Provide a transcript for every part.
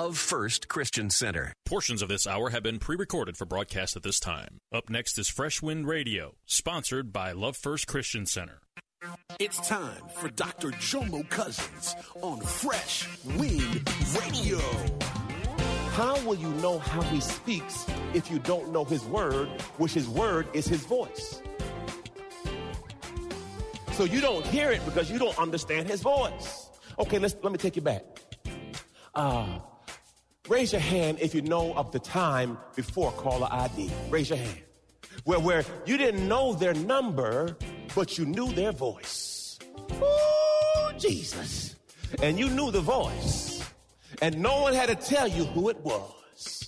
Of First Christian Center. Portions of this hour have been pre recorded for broadcast at this time. Up next is Fresh Wind Radio, sponsored by Love First Christian Center. It's time for Dr. Jomo Cousins on Fresh Wind Radio. How will you know how he speaks if you don't know his word, which his word is his voice? So you don't hear it because you don't understand his voice. Okay, let's let me take you back. Uh, raise your hand if you know of the time before caller ID. Raise your hand. Where where you didn't know their number, but you knew their voice. Oh, Jesus. And you knew the voice. And no one had to tell you who it was.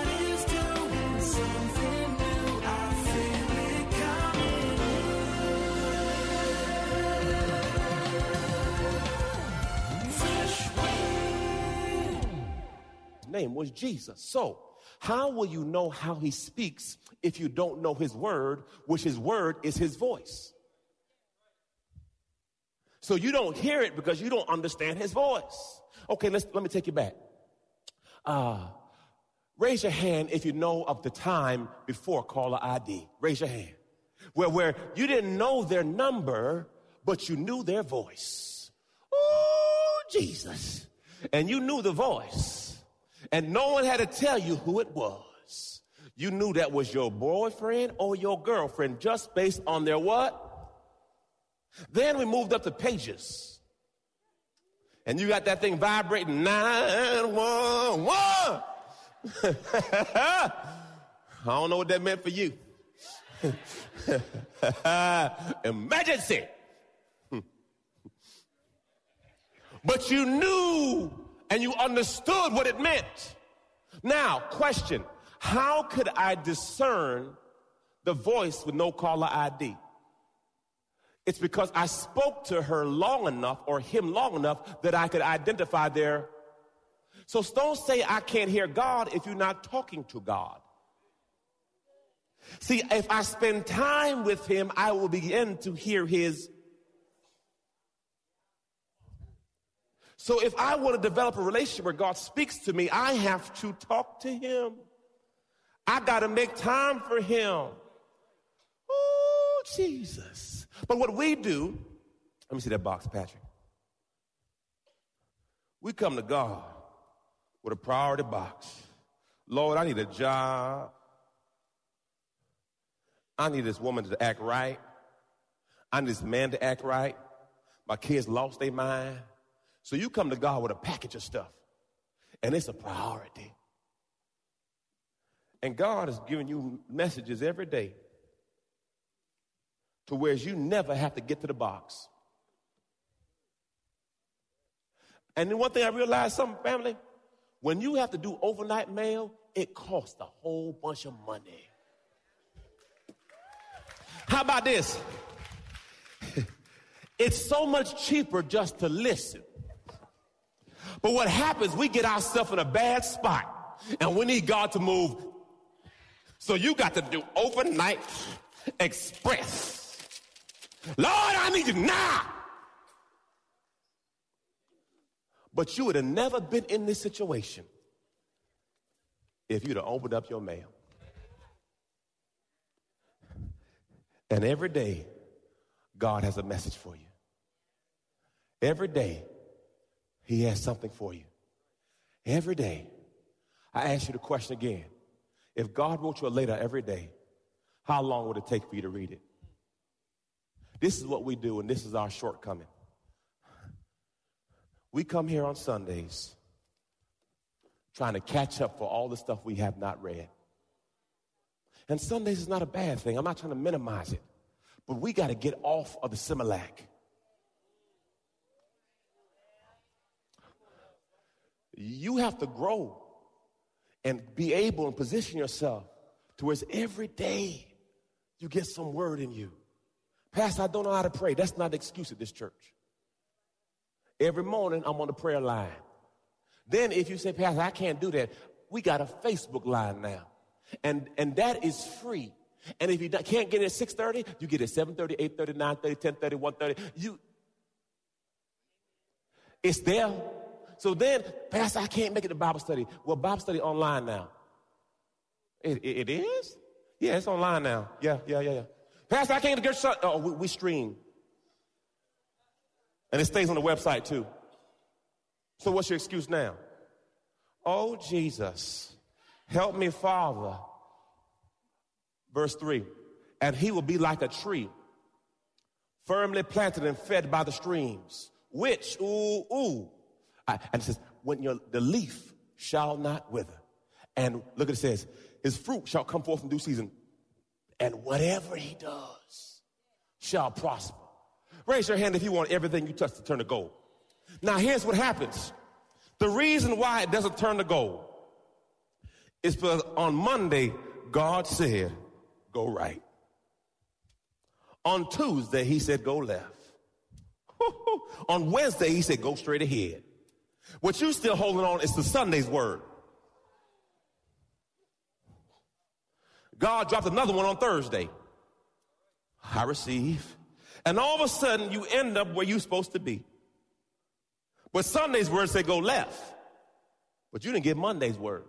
Name was Jesus. So, how will you know how he speaks if you don't know his word, which his word is his voice? So you don't hear it because you don't understand his voice. Okay, let's let me take you back. Uh, raise your hand if you know of the time before caller ID. Raise your hand. Where where you didn't know their number, but you knew their voice. Oh, Jesus. And you knew the voice. And no one had to tell you who it was. You knew that was your boyfriend or your girlfriend just based on their what? Then we moved up to pages. And you got that thing vibrating 911. I don't know what that meant for you. Emergency. but you knew and you understood what it meant. Now, question How could I discern the voice with no caller ID? It's because I spoke to her long enough or him long enough that I could identify their. So don't say I can't hear God if you're not talking to God. See, if I spend time with him, I will begin to hear his. So if I want to develop a relationship where God speaks to me, I have to talk to him. I got to make time for him. Oh, Jesus. But what we do, let me see that box, Patrick. We come to God with a priority box. Lord, I need a job. I need this woman to act right. I need this man to act right. My kids lost their mind. So you come to God with a package of stuff, and it's a priority. And God is giving you messages every day to where you never have to get to the box. And then one thing I realized, something, family, when you have to do overnight mail, it costs a whole bunch of money. How about this? it's so much cheaper just to listen. But what happens, we get ourselves in a bad spot and we need God to move. So you got to do overnight express. Lord, I need you now. But you would have never been in this situation if you'd have opened up your mail. And every day, God has a message for you. Every day, He has something for you. Every day. I ask you the question again. If God wrote you a letter every day, how long would it take for you to read it? This is what we do, and this is our shortcoming. We come here on Sundays trying to catch up for all the stuff we have not read. And Sundays is not a bad thing. I'm not trying to minimize it. But we got to get off of the Similac. You have to grow and be able and position yourself to where every day you get some word in you. Pastor, I don't know how to pray. That's not an excuse at this church. Every morning I'm on the prayer line. Then if you say, Pastor, I can't do that, we got a Facebook line now. And, and that is free. And if you can't get it at 6.30, you get it at 7.30, 8.30, 9.30, 10.30, 1.30. You, it's there. So then, Pastor, I can't make it to Bible study. Well, Bible study online now. It, it, it is? Yeah, it's online now. Yeah, yeah, yeah, yeah. Pastor, I can't get. Oh, we, we stream. And it stays on the website too. So what's your excuse now? Oh, Jesus, help me, Father. Verse 3 And he will be like a tree, firmly planted and fed by the streams, which, ooh, ooh. And it says, when your, the leaf shall not wither. And look at it says, his fruit shall come forth in due season. And whatever he does shall prosper. Raise your hand if you want everything you touch to turn to gold. Now, here's what happens. The reason why it doesn't turn to gold is because on Monday, God said, go right. On Tuesday, he said, go left. on Wednesday, he said, go straight ahead. What you still holding on is the Sunday's word. God dropped another one on Thursday. I receive. And all of a sudden, you end up where you're supposed to be. But Sunday's word said go left. But you didn't get Monday's word.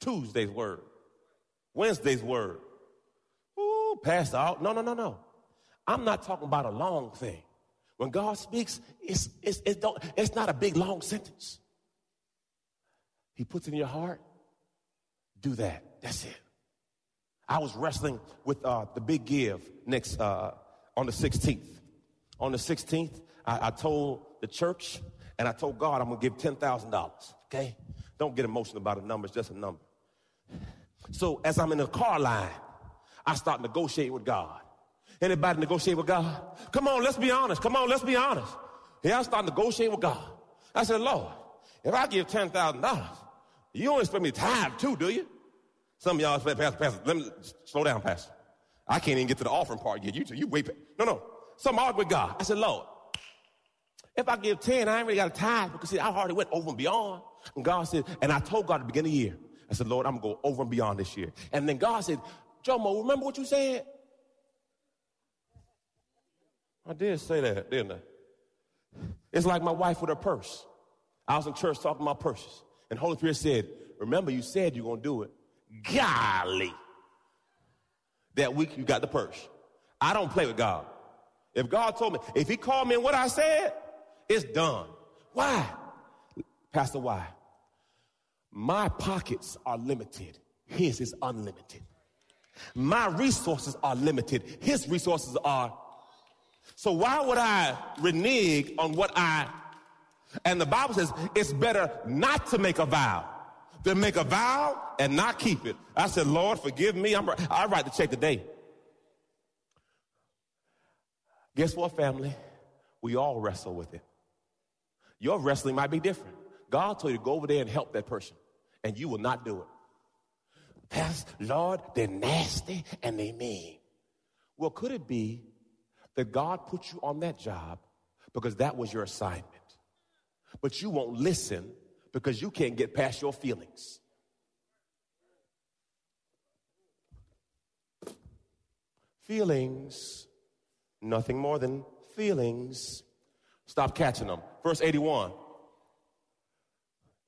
Tuesday's word. Wednesday's word. Ooh, passed out. No, no, no, no. I'm not talking about a long thing. When God speaks, it's, it's, it's, don't, it's not a big, long sentence. He puts it in your heart. Do that. That's it. I was wrestling with uh, the big give next uh, on the 16th. On the 16th, I, I told the church and I told God I'm gonna give ten thousand dollars. Okay, don't get emotional about a number; it's just a number. So as I'm in the car line, I start negotiating with God. Anybody negotiate with God? Come on, let's be honest. Come on, let's be honest. Yeah, I start negotiating with God. I said, Lord, if I give ten thousand dollars, you don't expect me to tithe too, do you? Some of y'all say, Pastor, Pastor, let me slow down, Pastor. I can't even get to the offering part yet. You, you wait. No, no. Some argue with God. I said, Lord, if I give 10, I ain't really got a tithe because see, I already went over and beyond. And God said, and I told God at the beginning of the year, I said, Lord, I'm to go over and beyond this year. And then God said, Jomo, remember what you said? I did say that, didn't I? It's like my wife with her purse. I was in church talking about purses. And Holy Spirit said, remember you said you're going to do it. Golly. That week you got the purse. I don't play with God. If God told me, if he called me and what I said, it's done. Why? Pastor, why? My pockets are limited. His is unlimited. My resources are limited. His resources are. So why would I renege on what I, and the Bible says it's better not to make a vow than make a vow and not keep it. I said, Lord, forgive me. I'm, I write the check today. Guess what, family? We all wrestle with it. Your wrestling might be different. God told you to go over there and help that person, and you will not do it. Pastor, Lord, they're nasty and they mean. Well, could it be that God put you on that job because that was your assignment? But you won't listen because you can't get past your feelings. Feelings, nothing more than feelings. Stop catching them. Verse 81.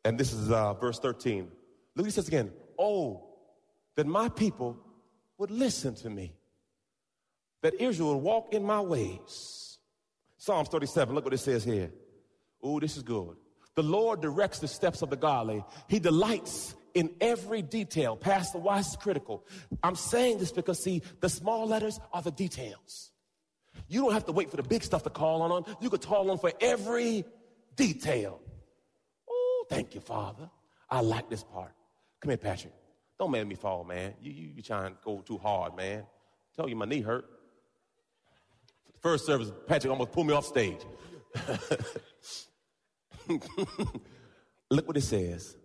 And this is uh, verse 13. Look he says again. Oh, that my people would listen to me, that Israel walk in my ways. Psalms 37, look what it says here. Oh, this is good. The Lord directs the steps of the godly. He delights in every detail. Pastor, why is critical? I'm saying this because, see, the small letters are the details. You don't have to wait for the big stuff to call on them. You could call on for every detail. Oh, thank you, Father. I like this part. Come here, Patrick. Don't make me fall, man. You, you, you trying to go too hard, man. Tell you my knee hurt. First service, Patrick almost pulled me off stage. Look what it says.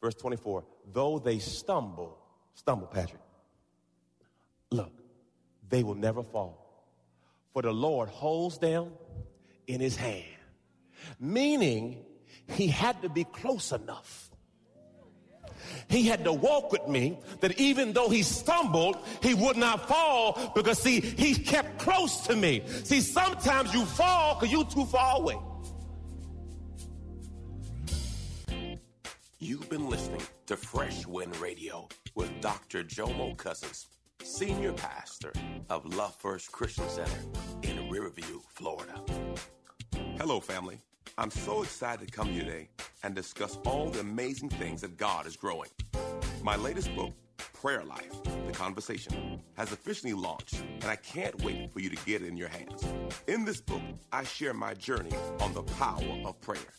Verse 24. Though they stumble, stumble, Patrick. Look, they will never fall. For the Lord holds them in his hand. Meaning, he had to be close enough. He had to walk with me that even though he stumbled, he would not fall because see, he kept close to me. See, sometimes you fall because you're too far away. You've been listening to Fresh Wind Radio with Dr. Jomo Cousins, Senior Pastor of Love First Christian Center in Riverview, Florida. Hello, family. I'm so excited to come here today and discuss all the amazing things that God is growing. My latest book, Prayer Life The Conversation, has officially launched, and I can't wait for you to get it in your hands. In this book, I share my journey on the power of prayer.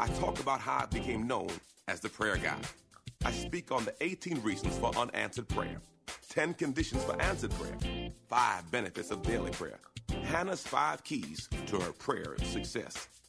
I talk about how I became known as the prayer guy. I speak on the 18 reasons for unanswered prayer, 10 conditions for answered prayer, 5 benefits of daily prayer, Hannah's 5 keys to her prayer success,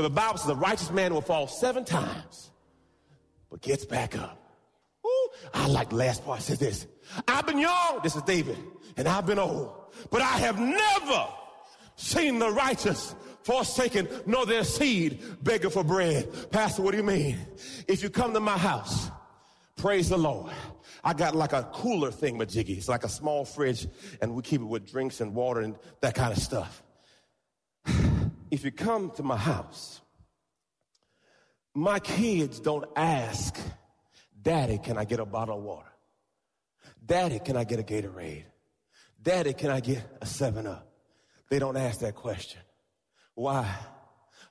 For the Bible says the righteous man will fall seven times, but gets back up. Ooh, I like the last part. It says this. I've been young, this is David, and I've been old, but I have never seen the righteous forsaken, nor their seed begging for bread. Pastor, what do you mean? If you come to my house, praise the Lord. I got like a cooler thing, majiggy. It's like a small fridge, and we keep it with drinks and water and that kind of stuff. If you come to my house, my kids don't ask, Daddy, can I get a bottle of water? Daddy, can I get a Gatorade? Daddy, can I get a 7 Up? They don't ask that question. Why?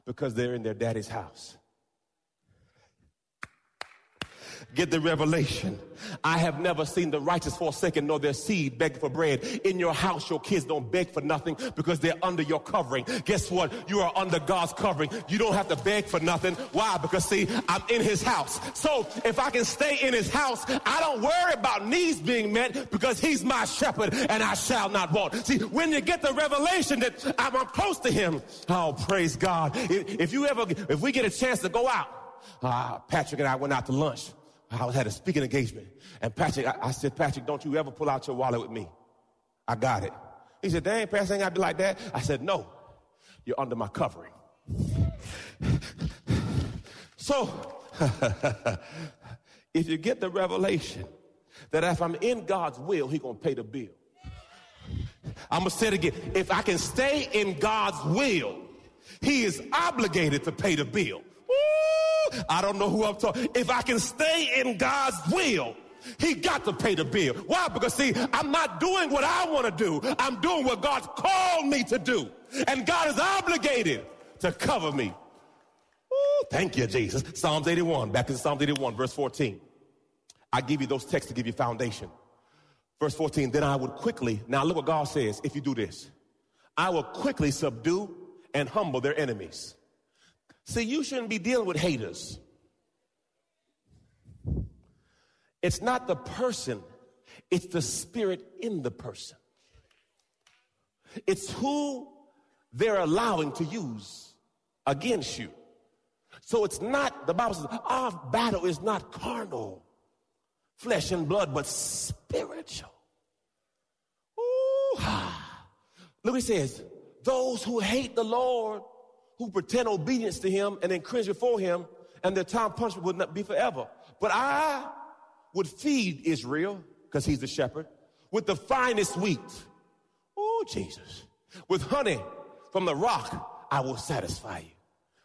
Because they're in their daddy's house. Get the revelation. I have never seen the righteous forsaken nor their seed beg for bread. In your house, your kids don't beg for nothing because they're under your covering. Guess what? You are under God's covering. You don't have to beg for nothing. Why? Because see, I'm in his house. So if I can stay in his house, I don't worry about needs being met because he's my shepherd and I shall not want. See, when you get the revelation that I'm, close to him, oh, praise God. If, you ever, if we get a chance to go out, uh, Patrick and I went out to lunch. I had a speaking engagement. And Patrick, I, I, said, Patrick, don't you ever pull out your wallet with me. I got it. He said, dang, Pastor, ain't got to be like that. I said, no, you're under my covering. so, if you get the revelation that if I'm in God's will, He's going to pay the bill. I'm going to say it again. If I can stay in God's will, He is obligated to pay the bill. I don't know who I'm talking. If I can stay in God's will, He got to pay the bill. Why? Because see, I'm not doing what I want to do. I'm doing what God's called me to do. And God is obligated to cover me. Ooh, thank you, Jesus. Psalms 81, back in Psalms 81, verse 14. I give you those texts to give you foundation. Verse 14, then I would quickly, now look what God says if you do this. I will quickly subdue and humble their enemies. See, you shouldn't be dealing with haters. It's not the person, it's the spirit in the person. It's who they're allowing to use against you. So it's not, the Bible says, our battle is not carnal, flesh and blood, but spiritual. Ooh, Look, he says, those who hate the Lord, who pretend obedience to him and then cringe before him, and their time punishment would not be forever. But I would feed Israel, because he's the shepherd, with the finest wheat. Oh, Jesus. With honey from the rock, I will satisfy you.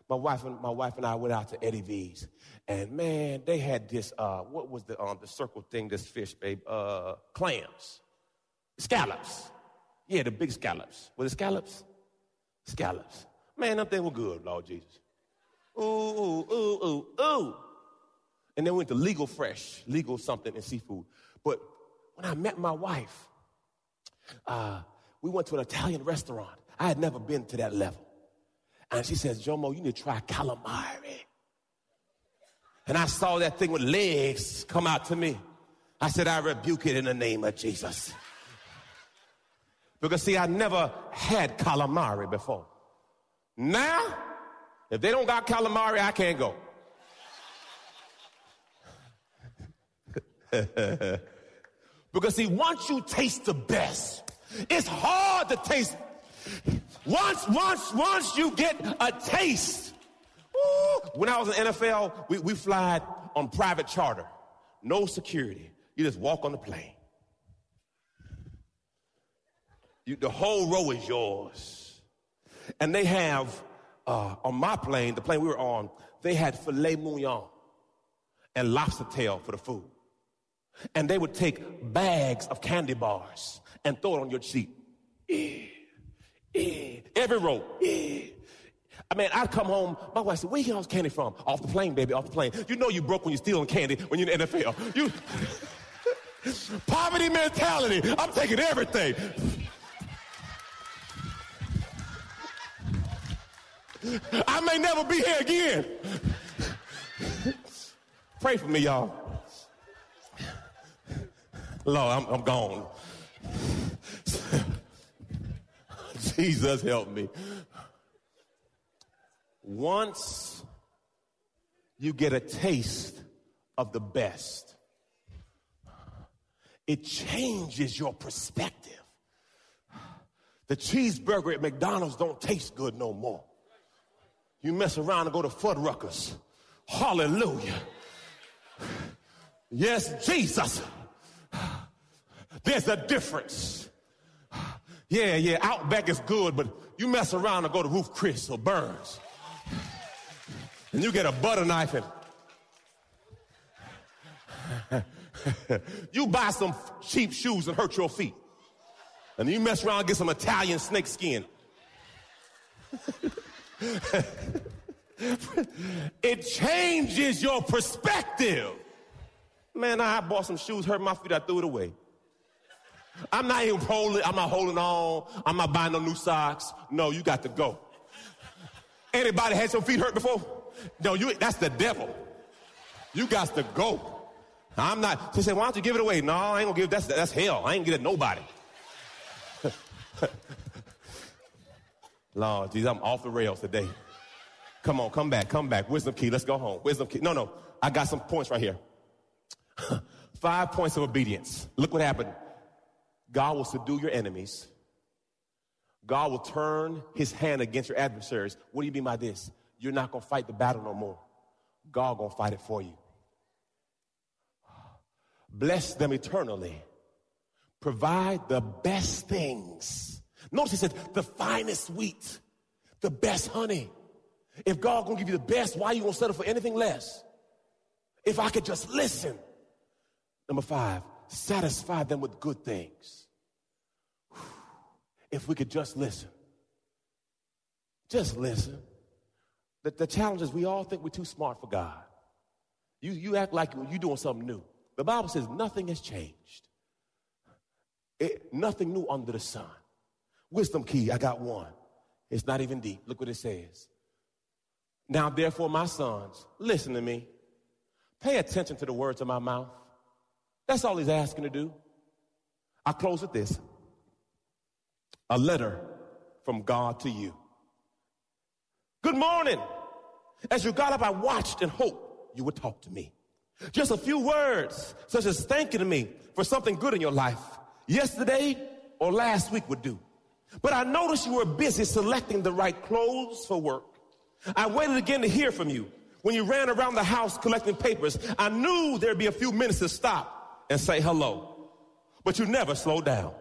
My wife and my wife and I went out to Eddie V's, and man, they had this. Uh, what was the um, the circle thing? This fish, babe. Uh, clams, scallops. Yeah, the big scallops. Was it scallops? Scallops. Man, them things were good, Lord Jesus. Ooh, ooh, ooh, ooh, ooh. And then we went to Legal Fresh, Legal something in seafood. But when I met my wife, uh, we went to an Italian restaurant. I had never been to that level. And she says, Jomo, you need to try calamari. And I saw that thing with legs come out to me. I said, I rebuke it in the name of Jesus. Because see, I never had calamari before. Now, if they don't got calamari, I can't go. because see, once you taste the best, it's hard to taste. Once, once, once you get a taste. When I was in NFL, we, we fly on private charter. No security. You just walk on the plane. You, the whole row is yours. And they have, uh, on my plane, the plane we were on, they had filet mignon and lobster tail for the food. And they would take bags of candy bars and throw it on your cheek. Eh, eh, every row. Eh. I mean, I'd come home, my wife said, where you get all this candy from? Off the plane, baby, off the plane. You know you broke when you're stealing candy when you're in the NFL. You, poverty mentality. I'm taking everything. I may never be here again. Pray for me, y'all. Lord, I'm, I'm gone. Jesus help me. Once you get a taste of the best, it changes your perspective. The cheeseburger at McDonald's don't taste good no more. You mess around and go to Fuddruckers. Hallelujah. Yes, Jesus. There's a difference. Yeah, yeah, Outback is good, but you mess around and go to Ruth Chris or Bern's. And you get a butter knife and you buy some cheap shoes and hurt your feet. And you mess around and get some Italian snake skin. it changes your perspective. Man, I bought some shoes, hurt my feet, I threw it away. I'm not even holding, I'm not holding on. I'm not buying no new socks. No, you got to go. Anybody had some feet hurt before? No, you that's the devil. You got to go. I'm not. She said, why don't you give it away? No, I ain't gonna give that's that's hell. I ain't give it nobody. Lord, Jesus, I'm off the rails today. Come on, come back, come back. Wisdom key, let's go home. Wisdom key. No, no, I got some points right here. Five points of obedience. Look what happened. God will subdue your enemies. God will turn his hand against your adversaries. What do you mean by this? You're not going to fight the battle no more. God going to fight it for you. Bless them eternally. Provide the best things Notice he said, the finest wheat, the best honey. If God gonna give you the best, why you gonna settle for anything less? If I could just listen. Number five, satisfy them with good things. If we could just listen. Just listen. The, the challenge is we all think we're too smart for God. You, you act like you're doing something new. The Bible says nothing has changed. It, nothing new under the sun. Wisdom key, I got one. It's not even deep. Look what it says. Now, therefore, my sons, listen to me. Pay attention to the words of my mouth. That's all he's asking to do. I close with this a letter from God to you. Good morning. As you got up, I watched and hoped you would talk to me. Just a few words, such as thanking me for something good in your life, yesterday or last week would do. But I noticed you were busy selecting the right clothes for work. I waited again to hear from you. When you ran around the house collecting papers, I knew there'd be a few minutes to stop and say hello. But you never slowed down.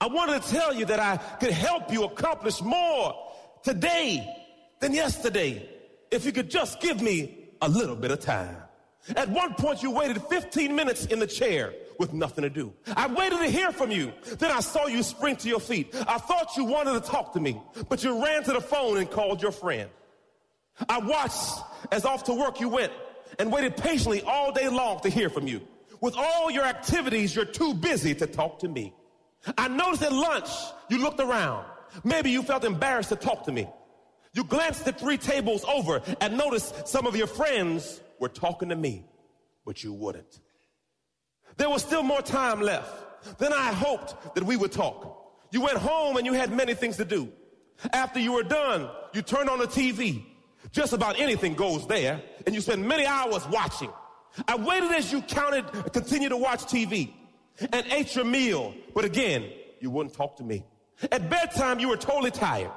I wanted to tell you that I could help you accomplish more today than yesterday if you could just give me a little bit of time. At one point, you waited 15 minutes in the chair with nothing to do. I waited to hear from you. Then I saw you spring to your feet. I thought you wanted to talk to me, but you ran to the phone and called your friend. I watched as off to work you went and waited patiently all day long to hear from you. With all your activities, you're too busy to talk to me. I noticed at lunch you looked around. Maybe you felt embarrassed to talk to me. You glanced at three tables over and noticed some of your friends were talking to me, but you wouldn't. There was still more time left. Then I hoped that we would talk. You went home and you had many things to do. After you were done, you turned on the TV. Just about anything goes there, and you spend many hours watching. I waited as you counted, continued to watch TV, and ate your meal, but again, you wouldn't talk to me. At bedtime, you were totally tired.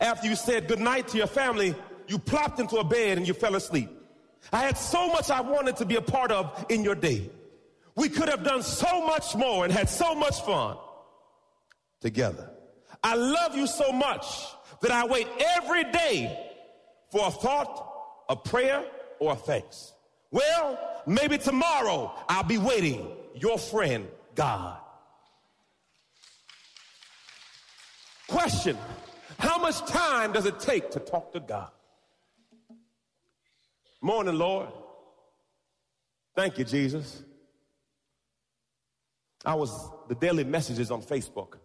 After you said goodnight to your family, you plopped into a bed and you fell asleep. I had so much I wanted to be a part of in your day. We could have done so much more and had so much fun together. I love you so much that I wait every day for a thought, a prayer, or a thanks. Well, maybe tomorrow I'll be waiting. Your friend, God. Question How much time does it take to talk to God? Morning, Lord. Thank you, Jesus. I was the daily messages on Facebook.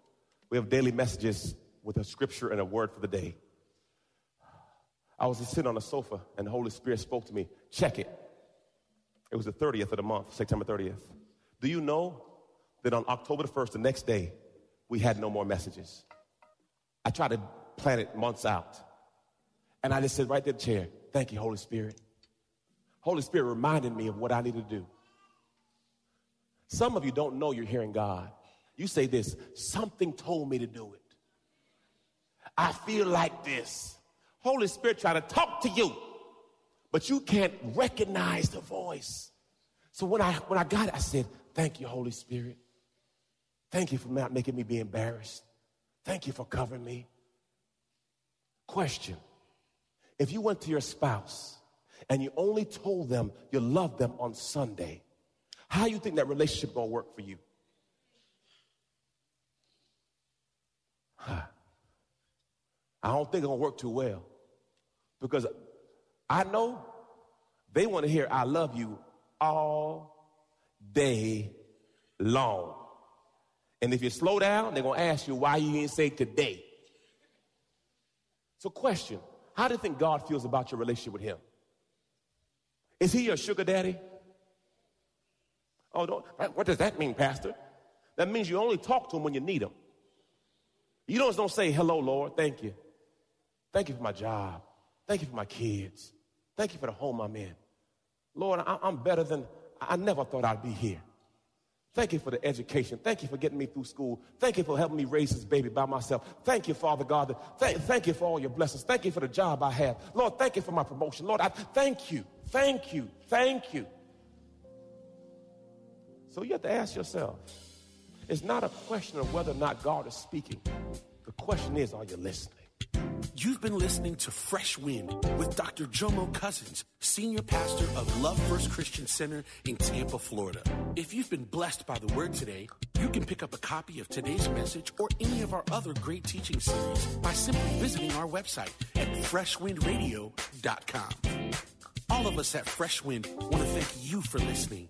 We have daily messages with a scripture and a word for the day. I was just sitting on a sofa and the Holy Spirit spoke to me. Check it. It was the 30th of the month, September 30th. Do you know that on October the 1st, the next day, we had no more messages? I tried to plan it months out. And I just said right there chair, thank you, Holy Spirit. Holy Spirit reminded me of what I needed to do. Some of you don't know you're hearing God. You say this, something told me to do it. I feel like this. Holy Spirit trying to talk to you, but you can't recognize the voice. So when I when I got it, I said, Thank you, Holy Spirit. Thank you for not making me be embarrassed. Thank you for covering me. Question. If you went to your spouse and you only told them you love them on Sunday, how you think that relationship gonna work for you? I don't think it's gonna work too well because I know they want to hear I love you all day long. And if you slow down, they're gonna ask you why you didn't say today. So, question How do you think God feels about your relationship with Him? Is he your sugar daddy? Oh, don't, uh, what does that mean, Pastor? That means you only talk to him when you need him. You don't, don't say, hello, Lord, thank you. Thank you for my job. Thank you for my kids. Thank you for the home I'm in. Lord, I, I'm better than, I never thought I'd be here. Thank you for the education. Thank you for getting me through school. Thank you for helping me raise this baby by myself. Thank you, Father God. Thank, thank you for all your blessings. Thank you for the job I have. Lord, thank you for my promotion. Lord, I thank you. Thank you. Thank you. So you have to ask yourself it's not a question of whether or not God is speaking. The question is, are you listening? You've been listening to Fresh Wind with Dr. Jomo Cousins, Senior Pastor of Love First Christian Center in Tampa, Florida. If you've been blessed by the word today, you can pick up a copy of today's message or any of our other great teaching series by simply visiting our website at freshwindradio.com. All of us at Fresh Wind want to thank you for listening